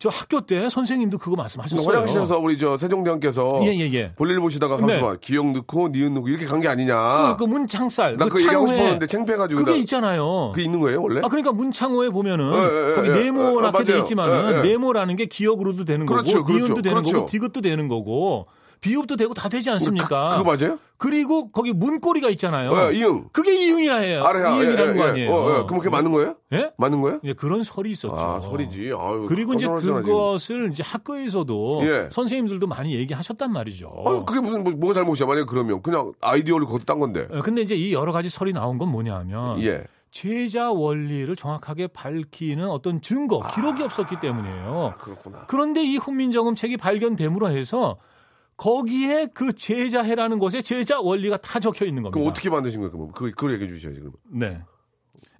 저 학교 때 선생님도 그거 말씀하셨어요. 화장실에서 우리 저 세종대왕께서 예, 예, 예. 볼일 보시다가 네. 가면서 막 기억 넣고 니은 넣고 이렇게 간 게 아니냐. 그, 그 문창살. 난그그 얘기하고 싶었는데 창피해가지고 그게 나- 있잖아요. 그게 있는 거예요 원래? 아 그러니까 문창호에 보면은 예, 예, 예, 거기 예. 네모나게 아, 돼 맞아요. 있지만은 예, 예. 네모라는 게 기억으로도 되는 그렇죠, 거고 그렇죠, 니은도 되는 그렇죠. 거고 디귿도 되는 거고 비읍도 되고 다 되지 않습니까? 그, 거 맞아요? 그리고 거기 문고리가 있잖아요. 어, 이응. 그게 이응이라 해요. 알아요. 이응이라는 예, 거 예, 아니에요. 어, 어, 그럼 그게 맞는 거예요? 예? 맞는 거예요? 예, 그런 설이 있었죠. 아, 소리지. 아유, 그리고 이제. 그것을 이제 학교에서도 예. 선생님들도 많이 얘기하셨단 말이죠. 아유, 그게 무슨, 뭐, 뭐가 잘못이야. 만약에 그러면. 그냥 아이디어를 거기다 딴 건데. 어, 근데 이제 이 여러 가지 설이 나온 건 뭐냐 하면 예. 제자 원리를 정확하게 밝히는 어떤 증거, 기록이 없었기 때문이에요. 그렇구나. 그런데 이 훈민정음 책이 발견됨으로 해서 거기에 그 제자해라는 곳에 제자 원리가 다 적혀 있는 겁니다. 그럼 어떻게 만드신 거예요? 그럼 그, 그걸 얘기해 주셔야지, 그럼. 네.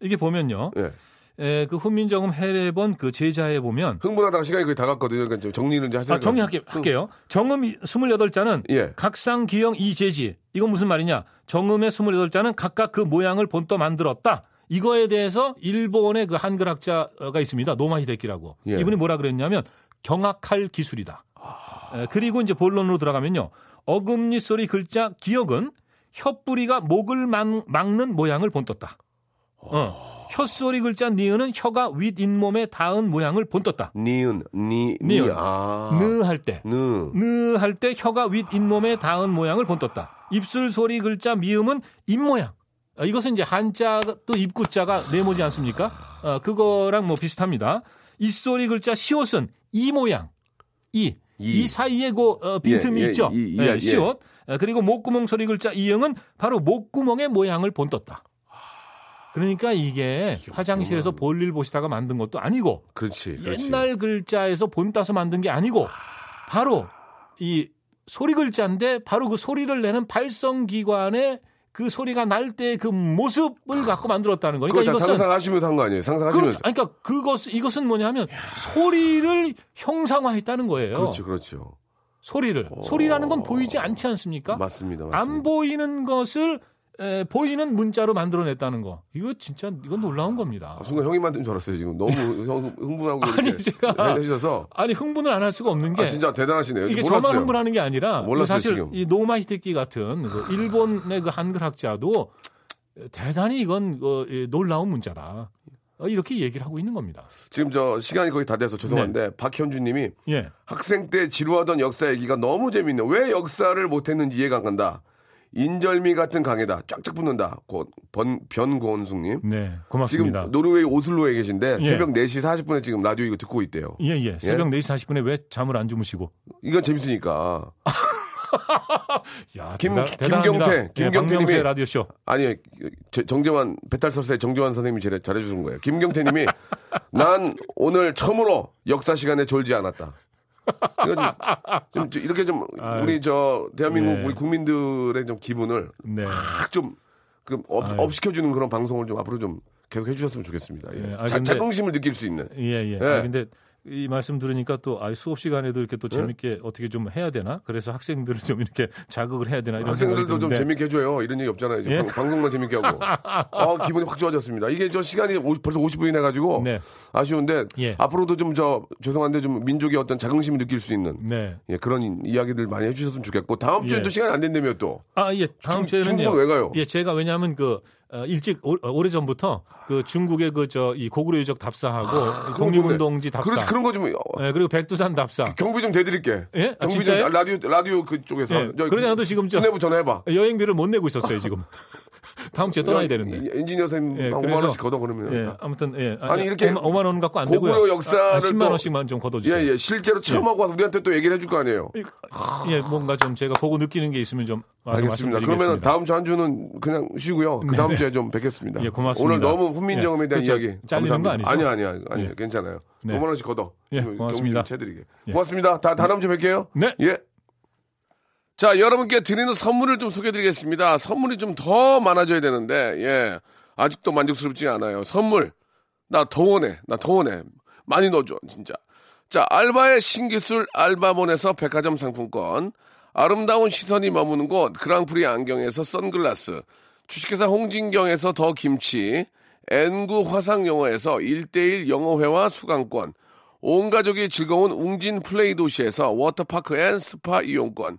이게 보면요. 예. 에, 그 훈민정음 해례본 그 제자에 보면 흥분하다가 시간이 거의 다 갔거든요. 그러니까 좀 정리를 이제 하세요. 아, 정리할게요. 할게요. 정음 28자는 예. 각상 기형 이제지. 이건 무슨 말이냐? 정음의 28자는 각각 그 모양을 본떠 만들었다. 이거에 대해서 일본의 그 한글 학자가 있습니다. 노마 히데키라고. 예. 이분이 뭐라 그랬냐면 경악할 기술이다. 에, 그리고 이제 본론으로 들어가면요. 어금니 소리 글자 기억은 혓뿌리가 목을 막, 막는 모양을 본떴다. 어. 혀소리 글자 니은은 혀가 윗 잇몸에 닿은 모양을 본떴다. 니은, 니, 니, 니은. 아. 느할 때. 느. 느할 때 혀가 윗 잇몸에 닿은 모양을 본떴다. 입술 소리 글자 미음은 입모양. 아, 이것은 이제 한자 또 입구자가 네모지 않습니까? 어, 그거랑 뭐 비슷합니다. 이소리 글자 시옷은 이 모양. 이. 이, 이. 사이에 그 어, 빈틈이 예, 예, 있죠. 이, 이, 예, 예. 시옷. 어, 그리고 목구멍 소리 글자 이응은 바로 목구멍의 모양을 본떴다. 그러니까 이게 화장실에서 볼일 보시다가 만든 것도 아니고 그렇지. 그렇지. 옛날 글자에서 본 따서 만든 게 아니고 바로 이 소리 글자인데 바로 그 소리를 내는 발성 기관의 그 소리가 날 때 그 모습을 갖고 만들었다는 거니까 그걸 다 이것은 상상하시면서 한 거 아니에요? 그, 상상하시면서. 그러니까 그것 이것은 뭐냐면 소리를 형상화했다는 거예요. 그렇죠, 그렇죠. 소리를 소리라는 건 보이지 않지 않습니까? 맞습니다, 맞습니다. 안 보이는 것을 에, 보이는 문자로 만들어냈다는 거. 이거 진짜 이건 놀라운 겁니다. 아, 순간 형이 만든 줄 알았어요, 지금. 너무 형 흥분하고 아니, 제가- 해주셔서. 아니 흥분을 안 할 수가 없는 게 아, 진짜 대단하시네요. 이게 몰랐어요. 저만 흥분하는 게 아니라 몰랐어요, 사실 지금. 이 노마 히데키 같은 그 일본의 그 한글 학자도 대단히 이건 어, 이 놀라운 문자다. 어, 이렇게 얘기를 하고 있는 겁니다. 지금 저 시간이 거의 다 돼서 죄송한데 네. 박현주 님이 예. 학생 때 지루하던 역사 얘기가 너무 재밌네. 왜 역사를 못했는지 이해가 안 간다. 인절미 같은 강에다 쫙쫙 붙는다. 고, 번, 변고원숙님. 네. 지금 고맙습니다. 노르웨이 오슬로에 계신데 예. 새벽 4시 40분에 지금 라디오 이거 듣고 있대요. 예, 예. 새벽 4시 40분에 왜 잠을 안 주무시고? 이건 재밌으니까. 야, 김- 대단, 김경태, 예, 박명수의 님이- 라디오 쇼. 아니 저- 정재환 배탈설사의 정재환 선생님이 제일 잘해주는 거예요. 김경태님이 난 오늘 처음으로 역사 시간에 졸지 않았다. 이거 좀, 좀, 좀 이렇게 좀. 우리 저 대한민국 네. 우리 국민들의 좀 기분을 네. 좀 그, up, 아유. up시켜주는 그런 방송을 좀 앞으로 좀 계속 해주셨으면 좋겠습니다. 예. 예, 아, 자, 근데- 자긍심을 느낄 수 있는. 예, 예. 예. 아, 근데 이 말씀 들으니까 또 아, 수업 시간에도 이렇게 또 재밌게 어떻게 좀 해야 되나? 그래서 학생들을 좀 이렇게 자극을 해야 되나 이런 학생들도 좀 재밌게 해줘요. 이런 얘기 없잖아요. 이제 예? 방, 방송만 재밌게 하고. 아, 기분이 확 좋아졌습니다. 이게 저 시간이 오- 벌써 50분이 돼가지고 네. 아쉬운데 예. 앞으로도 좀 저 죄송한데 좀 민족의 어떤 자긍심을 느낄 수 있는 네. 예, 그런 이야기들 많이 해주셨으면 좋겠고 다음 주엔 예. 또 시간이 안 된다며 또. 아, 예. 다음 중- 주에는요. 중국은 왜 가요? 예, 제가 왜냐하면 그 어, 일찍 오래 전부터 그 중국의 그 저 이 고구려 유적 답사하고 그건 독립운동지. 답사. 그렇지 그런 거좀 어, 예, 그리고 백두산 답사. 경비 좀 대드릴게. 예? 아, 경비 좀 진짜요? 라디오 라디오 그쪽에서. 예, 그러지 않아도 지금 저- 수뇌부 전화해봐. 여행비를 못 내고 있었어요 지금. 다음 주에 떠나야 되는데. 이- 엔지니어 선생님 예, 한 5만 그래서- 원씩 걷어 그러면. 예, 다. 아무튼 예. 아니, 이렇게 5만, 5만 원 갖고 안 되고요. 고구려 역사를 아, 10만 또- 원씩만 좀 걷어 주세요. 예, 예. 실제로 체험하고 와서 우리한테 또 얘기를 해줄 거 아니에요. 예, 뭔가 좀 제가 보고 느끼는 게 있으면 좀 알겠습니다. 그러면 다음 주 한 주는 그냥 쉬고요. 그 다음 네네. 주에 좀 뵙겠습니다. 예, 고맙습니다. 오늘 너무 훈민정음에 예, 대한 그렇죠. 이야기 잘리는. 거 아니죠? 아니요, 아니요, 아니요. 예. 괜찮아요. 네. 5만 원씩 걷어. 예, 고맙습니다. 예. 고맙습니다. 다, 다 다음 주에 뵐게요. 네. 예. 자, 여러분께 드리는 선물을 좀 소개해드리겠습니다. 선물이 좀 더 많아져야 되는데, 예. 아직도 만족스럽지 않아요. 선물. 나 더 원해. 나 더 원해. 많이 넣어줘, 진짜. 자, 알바의 신기술 알바몬에서 백화점 상품권. 아름다운 시선이 머무는 곳 그랑프리 안경에서 선글라스. 주식회사 홍진경에서 더 김치. N구 화상영어에서 1대1 영어회화 수강권. 온 가족이 즐거운 웅진 플레이 도시에서 워터파크 and 스파 이용권.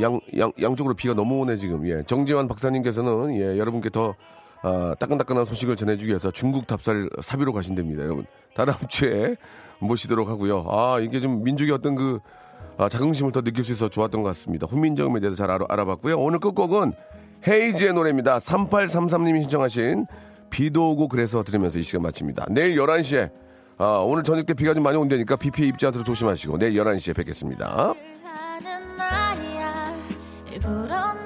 양, 양, 양쪽으로 비가 너무 오네, 지금. 예. 정재환 박사님께서는, 예, 여러분께 더, 아, 따끈따끈한 소식을 전해주기 위해서 중국 답사를 사비로 가신답니다, 여러분. 다음 주에 모시도록 하고요. 아, 이게 좀 민족의 어떤 그, 아, 자긍심을 더 느낄 수 있어 좋았던 것 같습니다. 훈민정음에 대해서 잘 알아, 알아봤고요. 오늘 끝곡은 헤이즈의 노래입니다. 3833님이 신청하신 비도 오고 그래서 들으면서 이 시간 마칩니다. 내일 11시에, 아, 오늘 저녁 때 비가 좀 많이 온다니까 비 피해 입지 않도록 조심하시고 내일 11시에 뵙겠습니다. 일부러